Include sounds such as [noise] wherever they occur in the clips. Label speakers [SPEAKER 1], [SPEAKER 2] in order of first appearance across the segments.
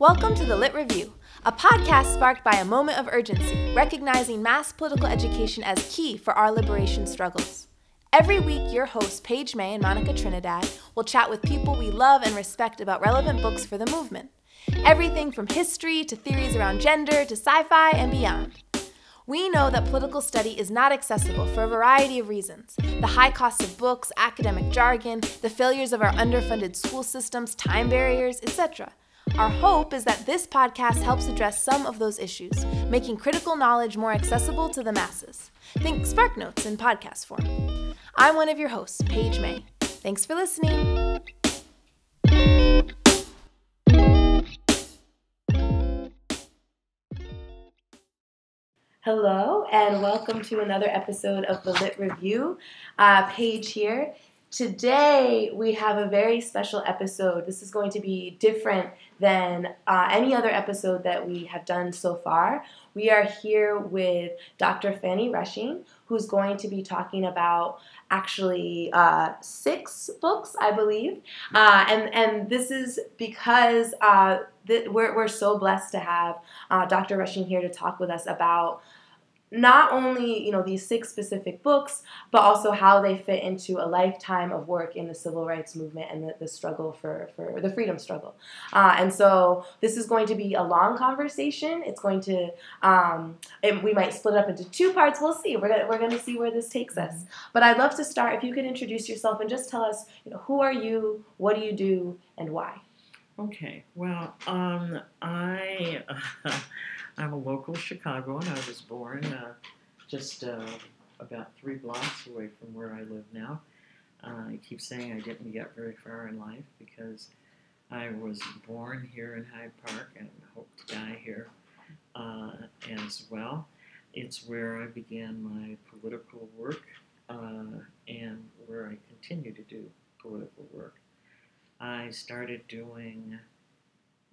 [SPEAKER 1] Welcome to the Lit Review, a podcast sparked by a moment of urgency, recognizing mass political education as key for our liberation struggles. Every week, your hosts, Page May and Monica Trinidad, will chat with people we love and respect about relevant books for the movement. Everything from history to theories around gender to sci fi and beyond. We know that political study is not accessible for a variety of reasons the high cost of books, academic jargon, the failures of our underfunded school systems, time barriers, etc. Our hope is that this podcast helps address some of those issues, making critical knowledge more accessible to the masses. Think SparkNotes in podcast form. I'm one of your hosts, Page May. Thanks for listening. Hello, and welcome to another episode of the Lit Review. Uh, Page here. Today, we have a very special episode. This is going to be different than uh, any other episode that we have done so far. We are here with Dr. Fannie Rushing, who's going to be talking about actually uh, six books, I believe. Uh, and, and this is because uh, th- we're, we're so blessed to have uh, Dr. Rushing here to talk with us about not only you know these six specific books but also how they fit into a lifetime of work in the civil rights movement and the, the struggle for, for the freedom struggle. Uh, and so this is going to be a long conversation. It's going to um, it, we might split it up into two parts. We'll see. We're gonna, we're gonna see where this takes us. But i'd love to start. If you could introduce yourself and just tell us you know who are you what do you do and why?
[SPEAKER 2] Okay, well, um, I [laughs] I'm a local Chicagoan. I was born uh, just uh, about three blocks away from where I live now. Uh, I keep saying I didn't get very far in life because I was born here in Hyde Park and hope to die here uh, as well. It's where I began my political work uh, and where I continue to do political work. I started doing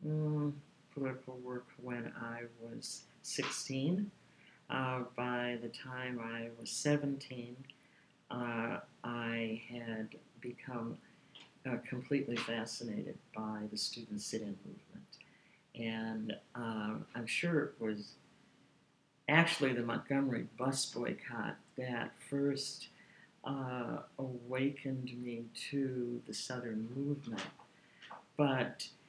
[SPEAKER 2] mm, political work when I was 16. Uh, by the time I was 17, uh, I had become uh, completely fascinated by the student sit in movement. And um, I'm sure it was actually the Montgomery bus boycott that first uh, awakened me to the Southern movement. But uh,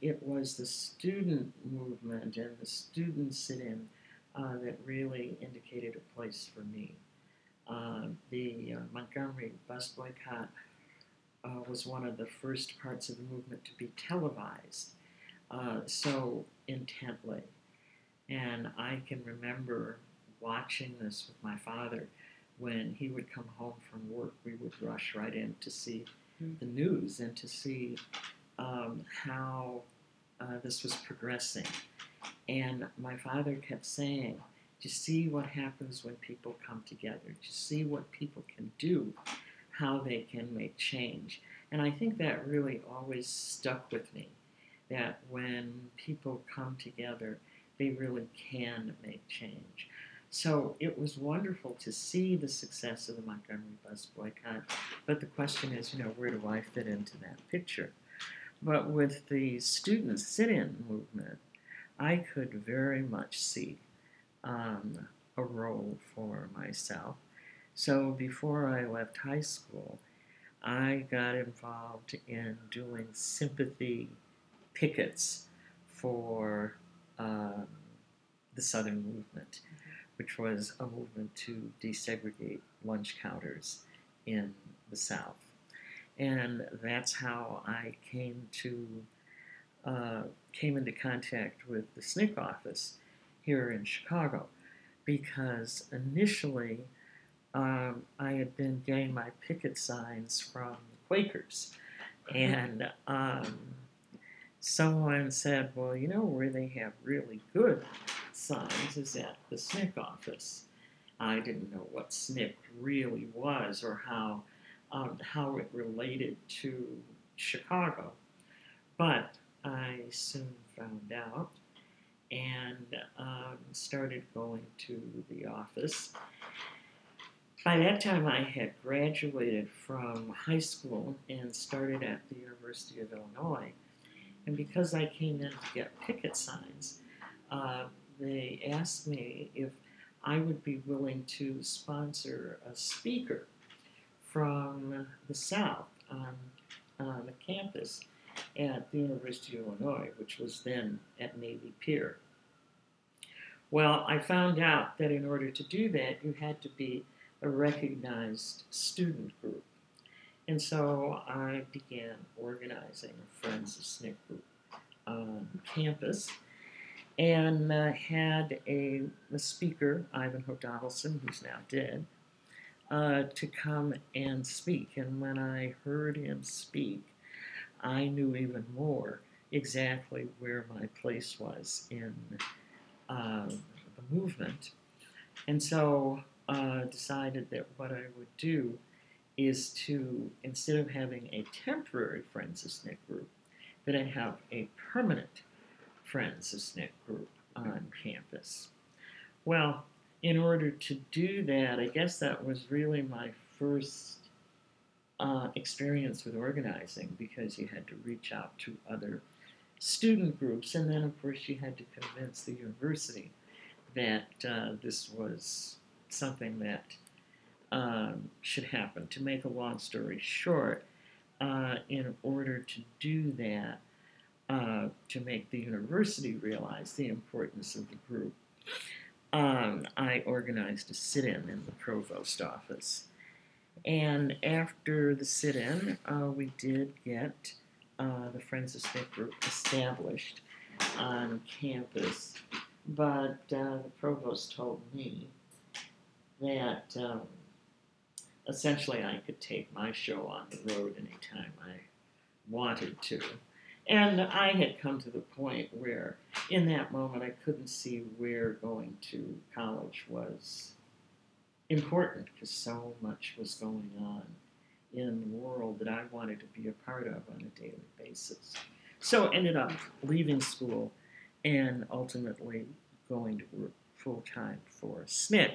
[SPEAKER 2] it was the student movement and the student sit in uh, that really indicated a place for me. Uh, the uh, Montgomery bus boycott uh, was one of the first parts of the movement to be televised so intently. And I can remember watching this with my father when he would come home from work, we would rush right in to see
[SPEAKER 1] Mm.
[SPEAKER 2] the news and to see um, how uh, this was progressing. And my father kept saying, you see what happens when people come together? You see what people can do? How they can make change? And I think that really always stuck with me that when people come together, they really can make change. So it was wonderful to see the success of the Montgomery bus boycott. But the question is, you know, where do I fit into that picture? But with the student sit in movement, I could very much see um, a role for myself. So before I left high school, I got involved in doing sympathy pickets for um, the Southern movement which was a movement to desegregate lunch counters in the South. And that's how I came to uh, came into contact with the SNCC office here in Chicago, because initially um, I had been getting my picket signs from Quakers, and um, someone said, "Well, you know where they have really good signs is at the SNCC office. I didn't know what SNCC really was or how how it related to Chicago, but I soon found out and um, started going to the office. By that time, I had graduated from high school and started at the University of Illinois. And because I came in to get picket signs, uh, they asked me if I would be willing to sponsor a speaker from the South on, on the campus at the University of Illinois, which was then at Navy Pier. Well, I found out that in order to do that, you had to be a recognized student group. And so I began organizing a Friends of SNCC group on campus and uh, had a, a, speaker, Ivanhoe Donaldson, who's now dead, uh, to come and speak. And when I heard him speak, I knew even more exactly where my place was in uh, the movement. And so uh, decided that what I would do is to, instead of having a temporary Friends of SNCC group, that I have a permanent Friends of SNCC group on campus. Well, in order to do that, I guess that was really my first uh, experience with organizing because you had to reach out to other student groups, and then, of course, you had to convince the university that uh, this was something that um, should happen. To make a long story short, uh, in order to do that, uh, to make the university realize the importance of the group, um, I organized a sit in in the provost office. And after the sit in, uh, we did get uh, the Friends of SNCC group established on campus. But uh, the provost told me that um, essentially I could take my show on the road anytime I wanted to. And I had come to the point where, in that moment, I couldn't see where going to college was important because so much was going on in the world that I wanted to be a part of on a daily basis. So I ended up leaving school and ultimately going to work full time for SNCC.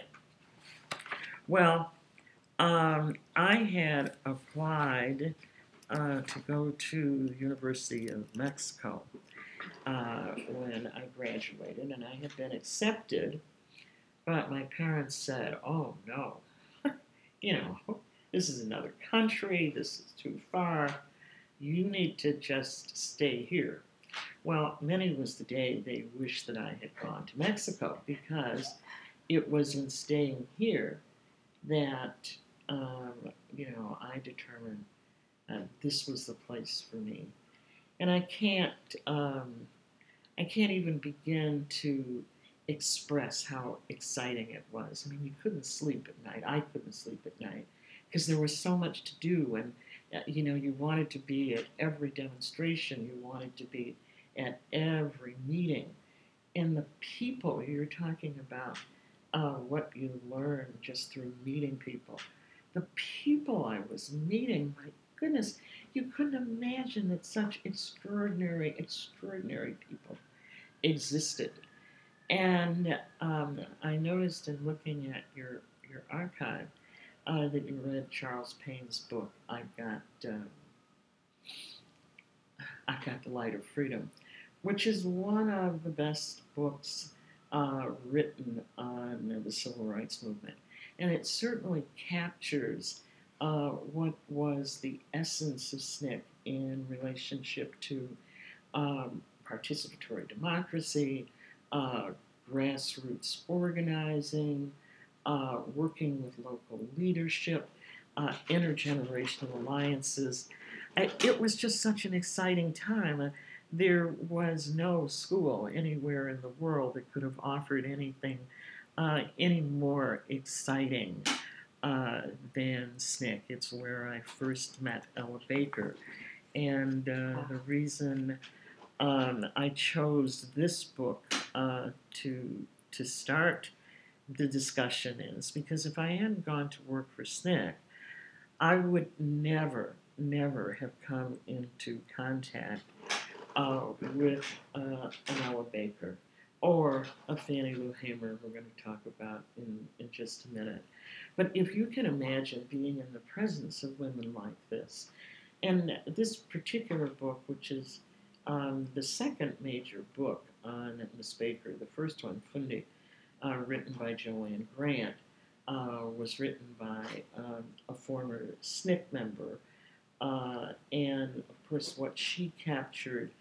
[SPEAKER 2] Well, um, I had applied uh, to go to the University of Mexico uh, when I graduated, and I had been accepted, but my parents said, "Oh no, [laughs] you know, this is another country. This is too far. You need to just stay here." Well, many was the day they wished that I had gone to Mexico because it was in staying here that um, you know I determined uh, this was the place for me, and I can't um, I can't even begin to express how exciting it was. I mean, you couldn't sleep at night. I couldn't sleep at night because there was so much to do, and uh, you know you wanted to be at every demonstration. You wanted to be at every meeting, and the people you're talking about uh, what you learn just through meeting people. The people I was meeting, my goodness, you couldn't imagine that such extraordinary, extraordinary people existed. And um, I noticed in looking at your, your archive uh, that you read Charles Payne's book, I've Got, um, I've Got the Light of Freedom, which is one of the best books uh, written on the civil rights movement. And it certainly captures uh, what was the essence of SNCC in relationship to um, participatory democracy, uh, grassroots organizing, uh, working with local leadership, uh, intergenerational alliances. it was just such an exciting time there was no school anywhere in the world that could have offered anything uh, any more exciting uh, than SNCC. It's where I first met Ella Baker. And uh, the reason um, I chose this book uh, to, to start the discussion is because if I hadn't gone to work for SNCC, I would never, never have come into contact uh, with uh, an Ella Baker or a Fannie Lou Hamer, we're going to talk about in, in just a minute. But if you can imagine being in the presence of women like this, and this particular book, which is um, the second major book on Miss Baker, the first one, Fundi, uh, written by Joanne Grant, uh, was written by um, a former SNCC member. Uh, and of course, what she captured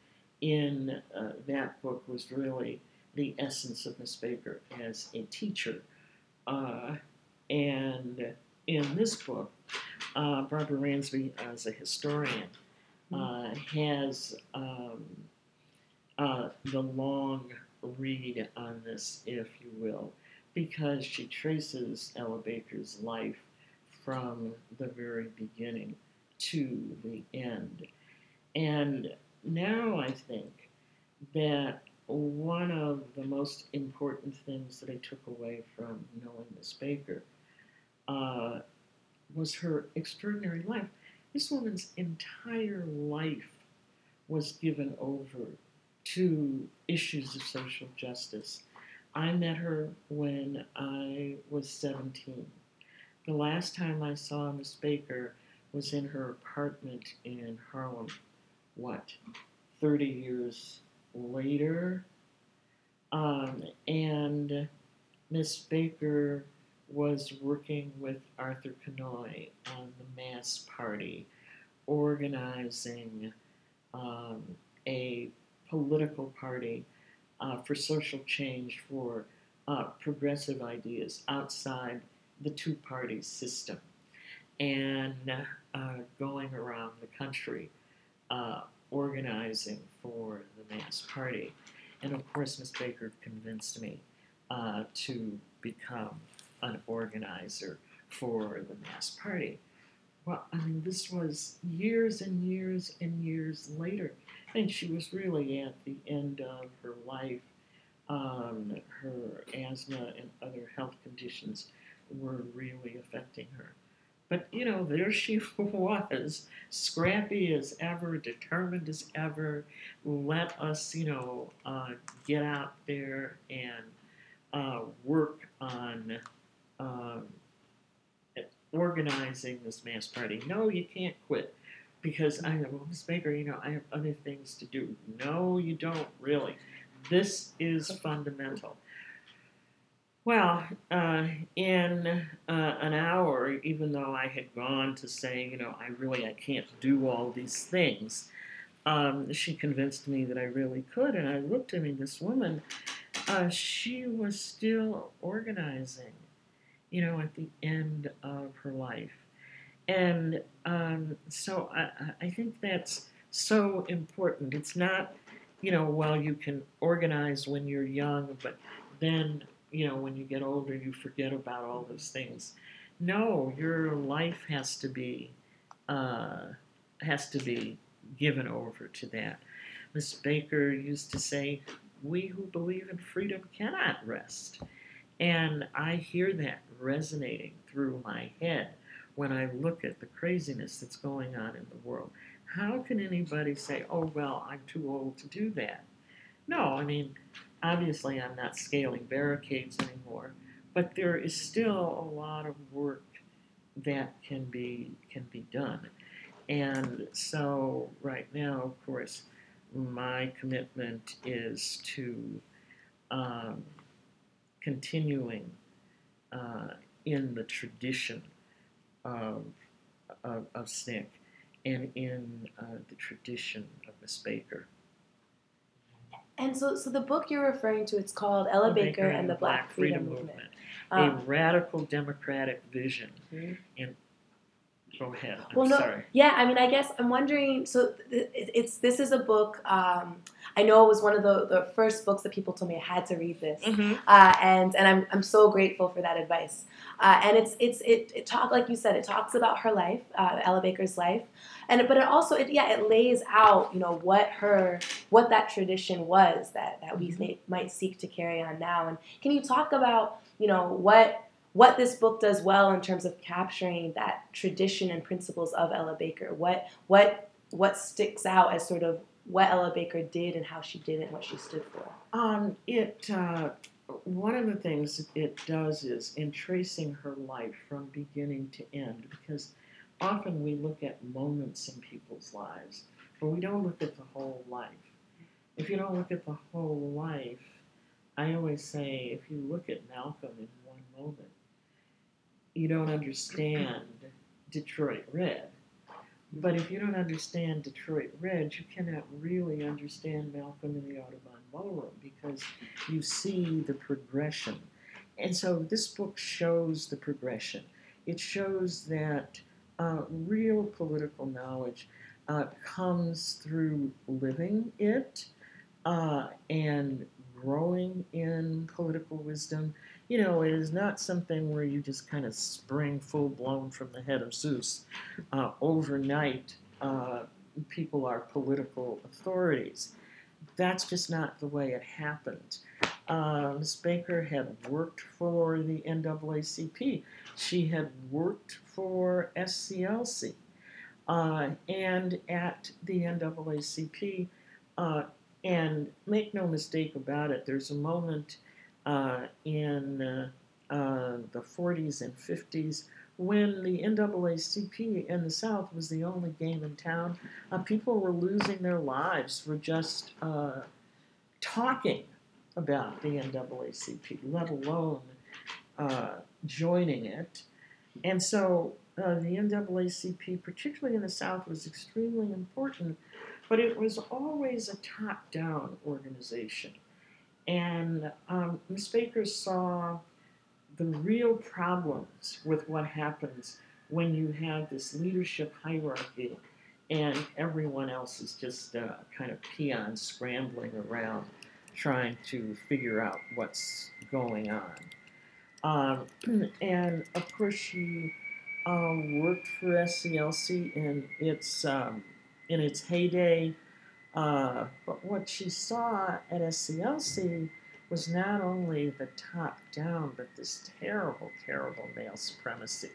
[SPEAKER 2] in uh, that book was really the essence of Miss Baker as a teacher. And in this book, uh, Barbara Ransby, as a historian, uh, has um, uh, the long read on this, if you will, because she traces Ella Baker's life from the very beginning to the end. And now I think that one of the most important things that I took away from knowing Miss Baker uh, was her extraordinary life. This woman's entire life was given over to issues of social justice. I met her when I was 17. The last time I saw Miss Baker was in her apartment in Harlem, what, 30 years later? Um, and Miss Baker was working with Arthur Kinoy on the Mass Party, organizing um, a political party uh, for social change, for uh, progressive ideas outside the two party system, and uh, going around the country uh, organizing for the Mass Party. And of course, Miss Baker convinced me uh, to become an organizer for the Mass Party. Well, I mean, this was years and years and years later, and she was really at the end of her life. Um, her asthma and other health conditions were really affecting her. But you know, there she [laughs] was, scrappy as ever, determined as ever. Let us, you know, uh, get out there and uh, work on um, organizing this mass party. No, you can't quit because I know, well, Miss Baker, you know, I have other things to do. No, you don't really. This is fundamental. Well, uh, in uh, an hour, even though I had gone to say, you know, I really I can't do all these things, um, she convinced me that I really could. And I looked at me, this woman, uh, she was still organizing, you know, at the end of her life. And um, so I, I think that's so important. It's not, you know, well, you can organize when you're young, but then you know, when you get older, you forget about all those things. No, your life has to be uh, has to be given over to that. Miss Baker used to say, "We who believe in freedom cannot rest," and I hear that resonating through my head when I look at the craziness that's going on in the world. How can anybody say, "Oh well, I'm too old to do that"? No, I mean obviously I'm not scaling barricades anymore, but there is still a lot of work that can be can be done. And so right now, of course, my commitment is to um, continuing uh, in the tradition of, of, of SNCC and in uh, the tradition of Miss Baker.
[SPEAKER 1] And so, so the book you're referring to, it's called Ella Baker, and the Black, Black Freedom, Freedom, Movement.
[SPEAKER 2] Movement. Um, a radical democratic vision. Mm-hmm. And go ahead. I'm
[SPEAKER 1] well, no,
[SPEAKER 2] sorry.
[SPEAKER 1] yeah. I mean, I guess I'm wondering. So it's this is a book. Um, I know it was one of the, the first books that people told me I had to read this, mm-hmm. uh, and and I'm I'm so grateful for that advice. Uh, and it's it's it, it talk like you said, it talks about her life, uh, Ella Baker's life, and but it also it, yeah it lays out you know what her what that tradition was that that we mm-hmm. may, might seek to carry on now. And can you talk about you know what what this book does well in terms of capturing that tradition and principles of Ella Baker? What what what sticks out as sort of what Ella Baker did and how she did it and what she stood for?
[SPEAKER 2] Um, it uh, one of the things it does is in tracing her life from beginning to end, because often we look at moments in people's lives, but we don't look at the whole life. if you don't look at the whole life, I always say if you look at Malcolm in one moment, you don't understand Detroit Red. But if you don't understand Detroit Red, you cannot really understand Malcolm in the Audubon Ballroom because you see the progression. And so this book shows the progression. It shows that uh, real political knowledge uh, comes through living it uh, and growing in political wisdom. You know, it is not something where you just kind of spring full blown from the head of Zeus. Uh, overnight, uh, people are political authorities. That's just not the way it happened. Uh, Ms. Baker had worked for the NAACP. She had worked for SCLC. Uh, and at the NAACP, uh, and make no mistake about it, there's a moment uh, in uh, uh, the 40s and 50s when the NAACP in the South was the only game in town. Uh, people were losing their lives for just uh, talking about the NAACP, let alone uh, joining it. And so the NAACP, particularly in the South, was extremely important but it was always a top down organization. And um, Ms. Baker saw the real problems with what happens when you have this leadership hierarchy and everyone else is just uh, kind of peons scrambling around trying to figure out what's going on. Um, [clears throat] and of course, she uh, worked for SCLC in its um, in its heyday. Uh, but what she saw at SCLC was not only the top down, but this terrible, terrible male supremacy.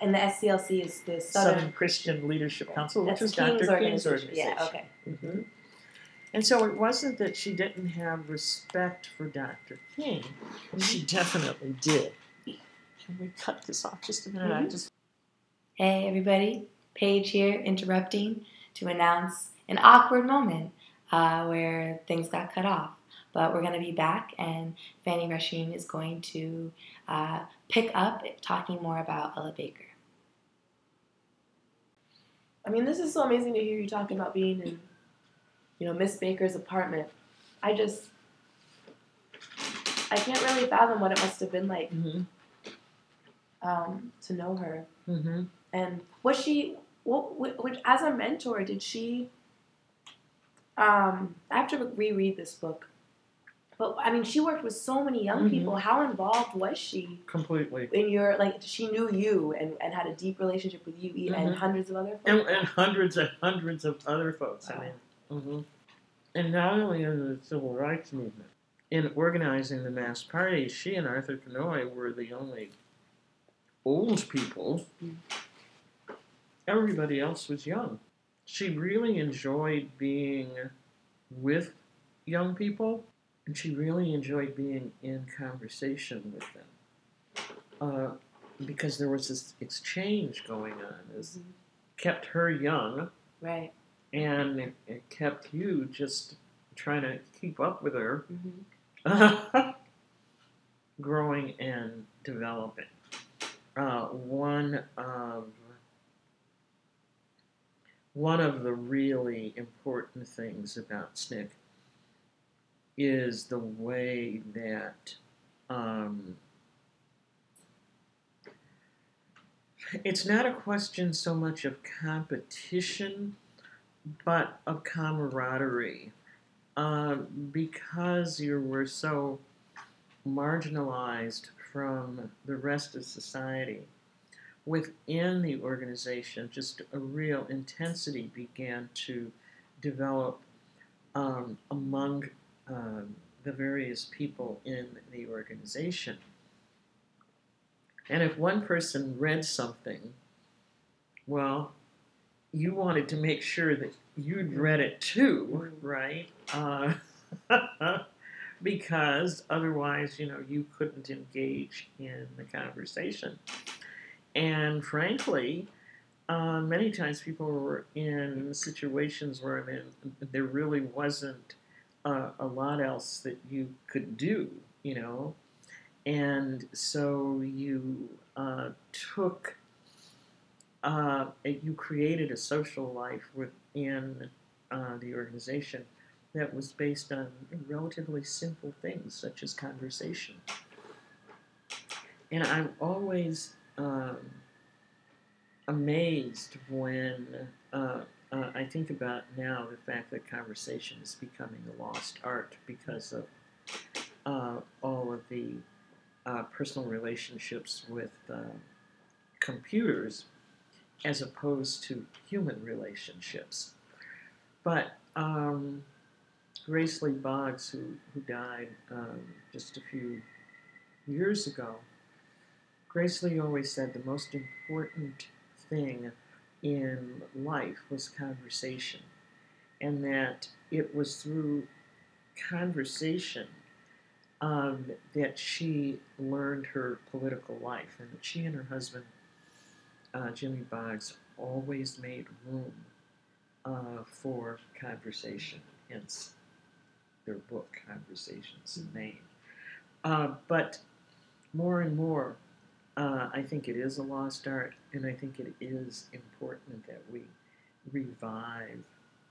[SPEAKER 1] And the SCLC is the
[SPEAKER 2] Southern,
[SPEAKER 1] Southern,
[SPEAKER 2] Christian Leadership Council, which is Dr. King's
[SPEAKER 1] organization.
[SPEAKER 2] organization.
[SPEAKER 1] Yeah, okay.
[SPEAKER 2] hmm And so it wasn't that she didn't have respect for Dr. King. She definitely did. Can we cut this off just a minute? I
[SPEAKER 1] Mhm.
[SPEAKER 2] just
[SPEAKER 1] Hey everybody, Page here interrupting to announce an awkward moment uh, where things got cut off. But we're going to be back, and Fannie Rushing is going to uh, pick up talking more about Ella Baker. I mean, this is so amazing to hear you talking about being in, you know, Miss Baker's apartment. I just, I can't really fathom what it must have been like
[SPEAKER 2] hmm
[SPEAKER 1] um, to know her.
[SPEAKER 2] hmm
[SPEAKER 1] And was she, what, which, as a mentor, did she, um, I have to reread this book, but I mean, she worked with so many young
[SPEAKER 2] Mhm.
[SPEAKER 1] people. How involved was she
[SPEAKER 2] completely.
[SPEAKER 1] in your, like, she knew you and, and had a deep relationship with you e- and hundreds of other folks?
[SPEAKER 2] and hundreds and hundreds of other folks. I mean, hmm and not only in the civil rights movement, in organizing the mass parties, she and Arthur Kinoy were the only old people.
[SPEAKER 1] Mm.
[SPEAKER 2] Everybody else was young. She really enjoyed being with young people, and she really enjoyed being in conversation with them. Uh, because there was this exchange going on. This
[SPEAKER 1] Mhm.
[SPEAKER 2] kept her young,
[SPEAKER 1] Right.
[SPEAKER 2] and it, it kept you just trying to keep up with her,
[SPEAKER 1] hmm [laughs]
[SPEAKER 2] growing and developing. Uh, one of one of the really important things about SNCC is the way that um, it's not a question so much of competition, but of camaraderie. Um, because you were so marginalized from the rest of society, within the organization, just a real intensity began to develop um, among um, the various people in the organization. And if one person read something, well, you wanted to make sure that you'd read it too, right? Uh, [laughs] because otherwise, you know, you couldn't engage in the conversation. And frankly, uh, many times people were in situations where mean, there really wasn't uh, a lot else that you could do, you know. And so you uh, took, uh, you created a social life within uh, the organization that was based on relatively simple things such as conversation. And I'm always um, amazed when uh, uh, I think about now the fact that conversation is becoming a lost art because of uh, all of the uh, personal relationships with uh, computers as opposed to human relationships. But um, Grace Lee Boggs, who, who died um, just a few years ago, Grace Lee always said the most important thing in life was conversation, and that it was through conversation um, that she learned her political life, and that she and her husband, uh, Jimmy Boggs, always made room uh, for conversation, hence their book, Conversations in Maine. Uh, but more and more, uh, I think it is a lost art, and I think it is important that we revive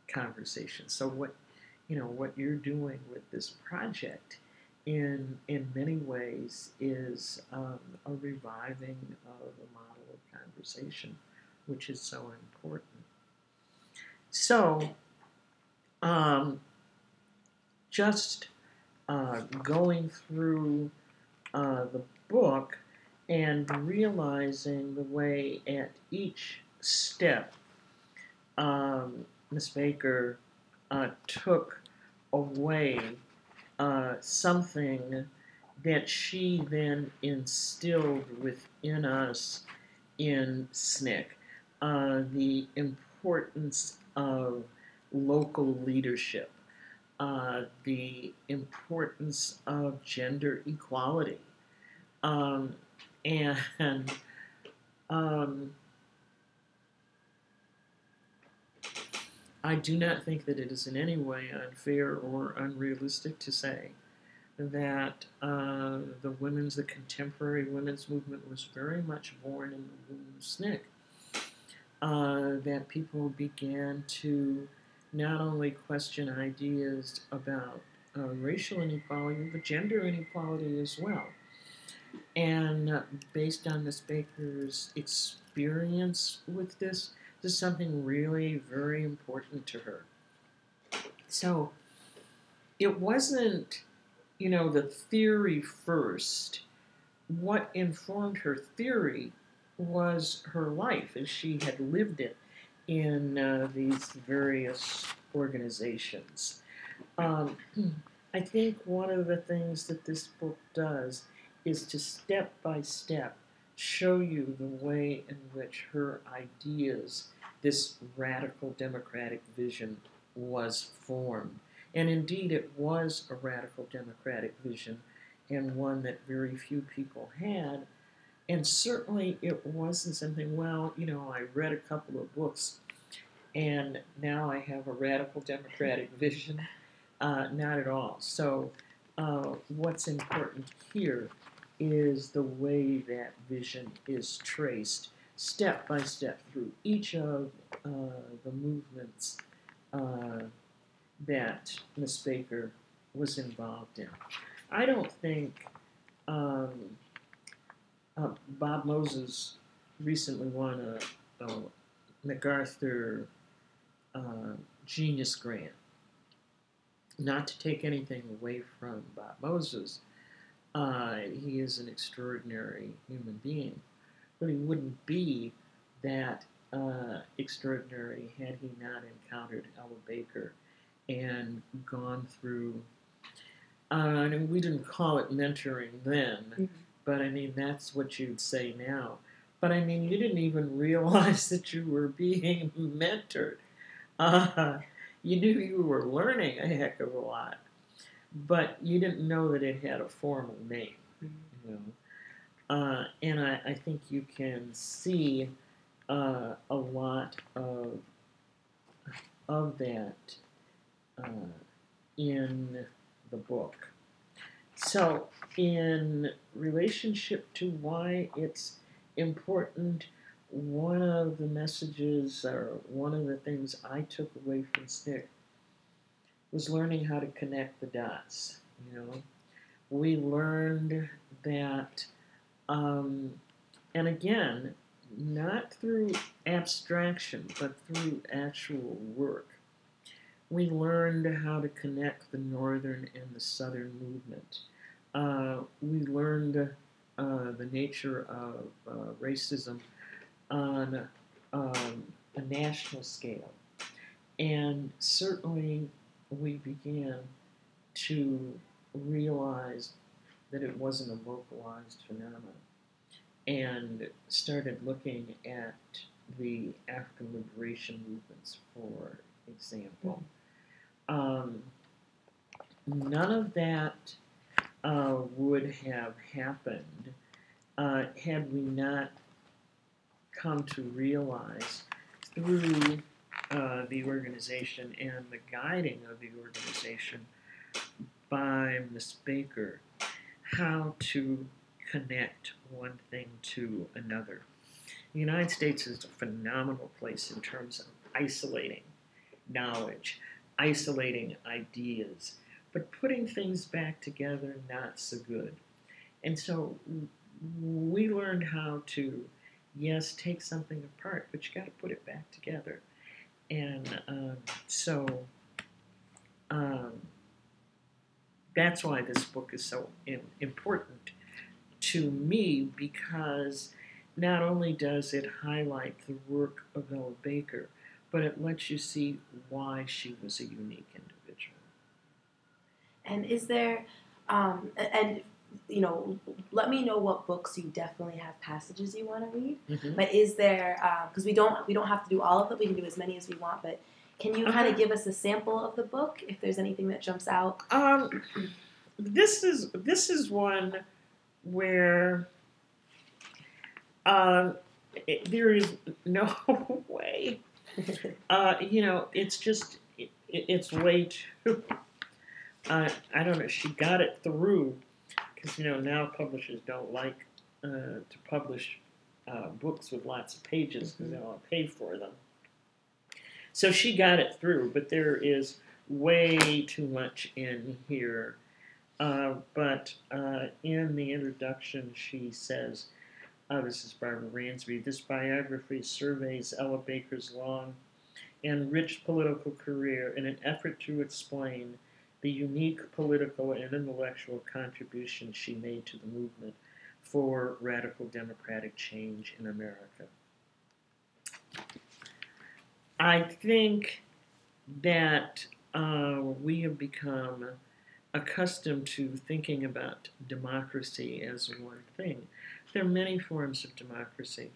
[SPEAKER 2] conversation. So what you know what you're doing with this project in in many ways is um, a reviving of a model of conversation, which is so important. So, um, just uh, going through uh, the book and realizing the way at each step um, Miss Baker uh, took away uh, something that she then instilled within us in SNCC. Uh, the importance of local leadership, uh, the importance of gender equality, um, and um, I do not think that it is in any way unfair or unrealistic to say that uh, the women's, the contemporary women's movement was very much born in the womb of SNCC. Uh, that people began to not only question ideas about uh, racial inequality, but gender inequality as well. And based on Miss Baker's experience with this, this is something really very important to her. So it wasn't, you know, the theory first. What informed her theory was her life as she had lived it in uh, these various organizations. Um, [clears throat] I think one of the things that this book does is to step by step show you the way in which her ideas, this radical democratic vision, was formed. And indeed, it was a radical democratic vision and one that very few people had and certainly it wasn't something, well, you know, I read a couple of books and now I have a radical democratic [laughs] vision. Uh, not at all. So, uh, what's important here is the way that vision is traced step by step through each of uh, the movements uh, that Miss Baker was involved in. I don't think um, uh, Bob Moses recently won a, a MacArthur uh, Genius Grant. Not to take anything away from Bob Moses, uh, he is an extraordinary human being, but he wouldn't be that uh, extraordinary had he not encountered Ella Baker and gone through. Uh, and we didn't call it mentoring then, mm-hmm. But I mean, that's what you'd say now. But I mean, you didn't even [laughs] realize that you were being [laughs] mentored. Uh, you knew you were learning a heck of a lot, but you didn't know that it had a formal name. You know, uh, and I, I, think you can see uh, a lot of of that uh, in the book. So, in relationship to why it's important, one of the messages or one of the things I took away from SNCC was learning how to connect the dots. You know, we learned that, um, and again, not through abstraction, but through actual work. We learned how to connect the northern and the southern movement. Uh, we learned uh, the nature of uh, racism on um, a national scale. And certainly we began to realize that it wasn't a localized phenomenon and started looking at the African liberation movements, for example. Um, none of that uh, would have happened uh, had we not come to realize through uh, the organization and the guiding of the organization by Miss Baker how to connect one thing to another. The United States is a phenomenal place in terms of isolating knowledge, isolating ideas, but putting things back together, not so good. And so we learned how to, yes, take something apart, but you got to put it back together. And um, so um, that's why this book is so important to me because not only does it highlight the work of Ella Baker, but it lets you see why she was a unique individual.
[SPEAKER 1] And is there, um, and you know, let me know what books you definitely have passages you want to read. Mm-hmm. But is there, because uh, we don't we don't have to do all of them, we can do as many as we want. But can you kind of give us a sample of the book if there's anything that jumps out?
[SPEAKER 2] Um, this is this is one where uh, it, there is no [laughs] way. [laughs] Uh, you know, it's just it, it's way too. Uh, I don't know. She got it through because you know now publishers don't like uh, to publish uh, books with lots of pages because mm-hmm. they don't want to pay for them. So she got it through, but there is way too much in here uh, but uh, in the introduction, she says, uh, this is Barbara Ransby, this biography surveys Ella Baker's long and rich political career in an effort to explain the unique political and intellectual contribution she made to the movement for radical democratic change in America. I think that uh, we have become accustomed to thinking about democracy as one thing. There are many forms of democracy.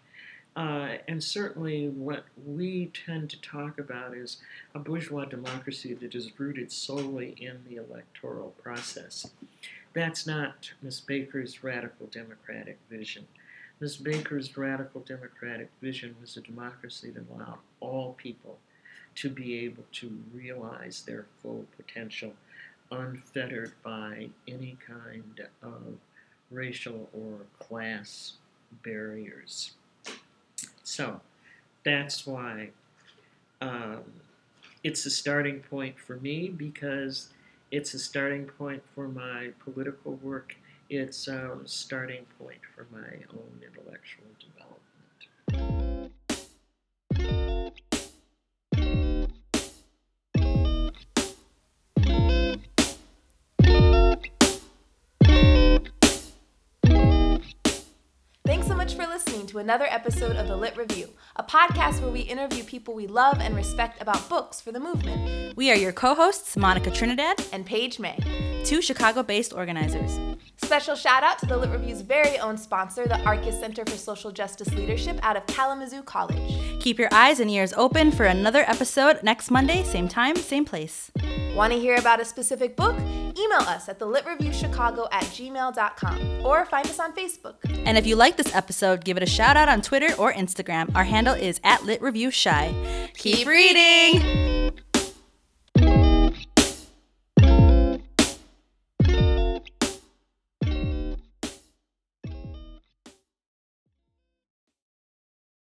[SPEAKER 2] Uh, and certainly, what we tend to talk about is a bourgeois democracy that is rooted solely in the electoral process. That's not Ms. Baker's radical democratic vision. Ms. Baker's radical democratic vision was a democracy that allowed all people to be able to realize their full potential unfettered by any kind of racial or class barriers. So that's why um, it's a starting point for me because it's a starting point for my political work. It's a starting point for my own intellectual development.
[SPEAKER 1] To another episode of The Lit Review, a podcast where we interview people we love and respect about books for the movement.
[SPEAKER 3] We are your co hosts, Monica Trinidad
[SPEAKER 1] and Page May,
[SPEAKER 3] two Chicago based organizers.
[SPEAKER 1] Special shout out to the Lit Review's very own sponsor, the Arcus Center for Social Justice Leadership out of Kalamazoo College.
[SPEAKER 3] Keep your eyes and ears open for another episode next Monday, same time, same place.
[SPEAKER 1] Want to hear about a specific book? Email us at thelitreviewchicago at gmail.com or find us on Facebook.
[SPEAKER 3] And if you like this episode, give it a shout out on Twitter or Instagram. Our handle is at LitReviewShy.
[SPEAKER 1] Keep reading!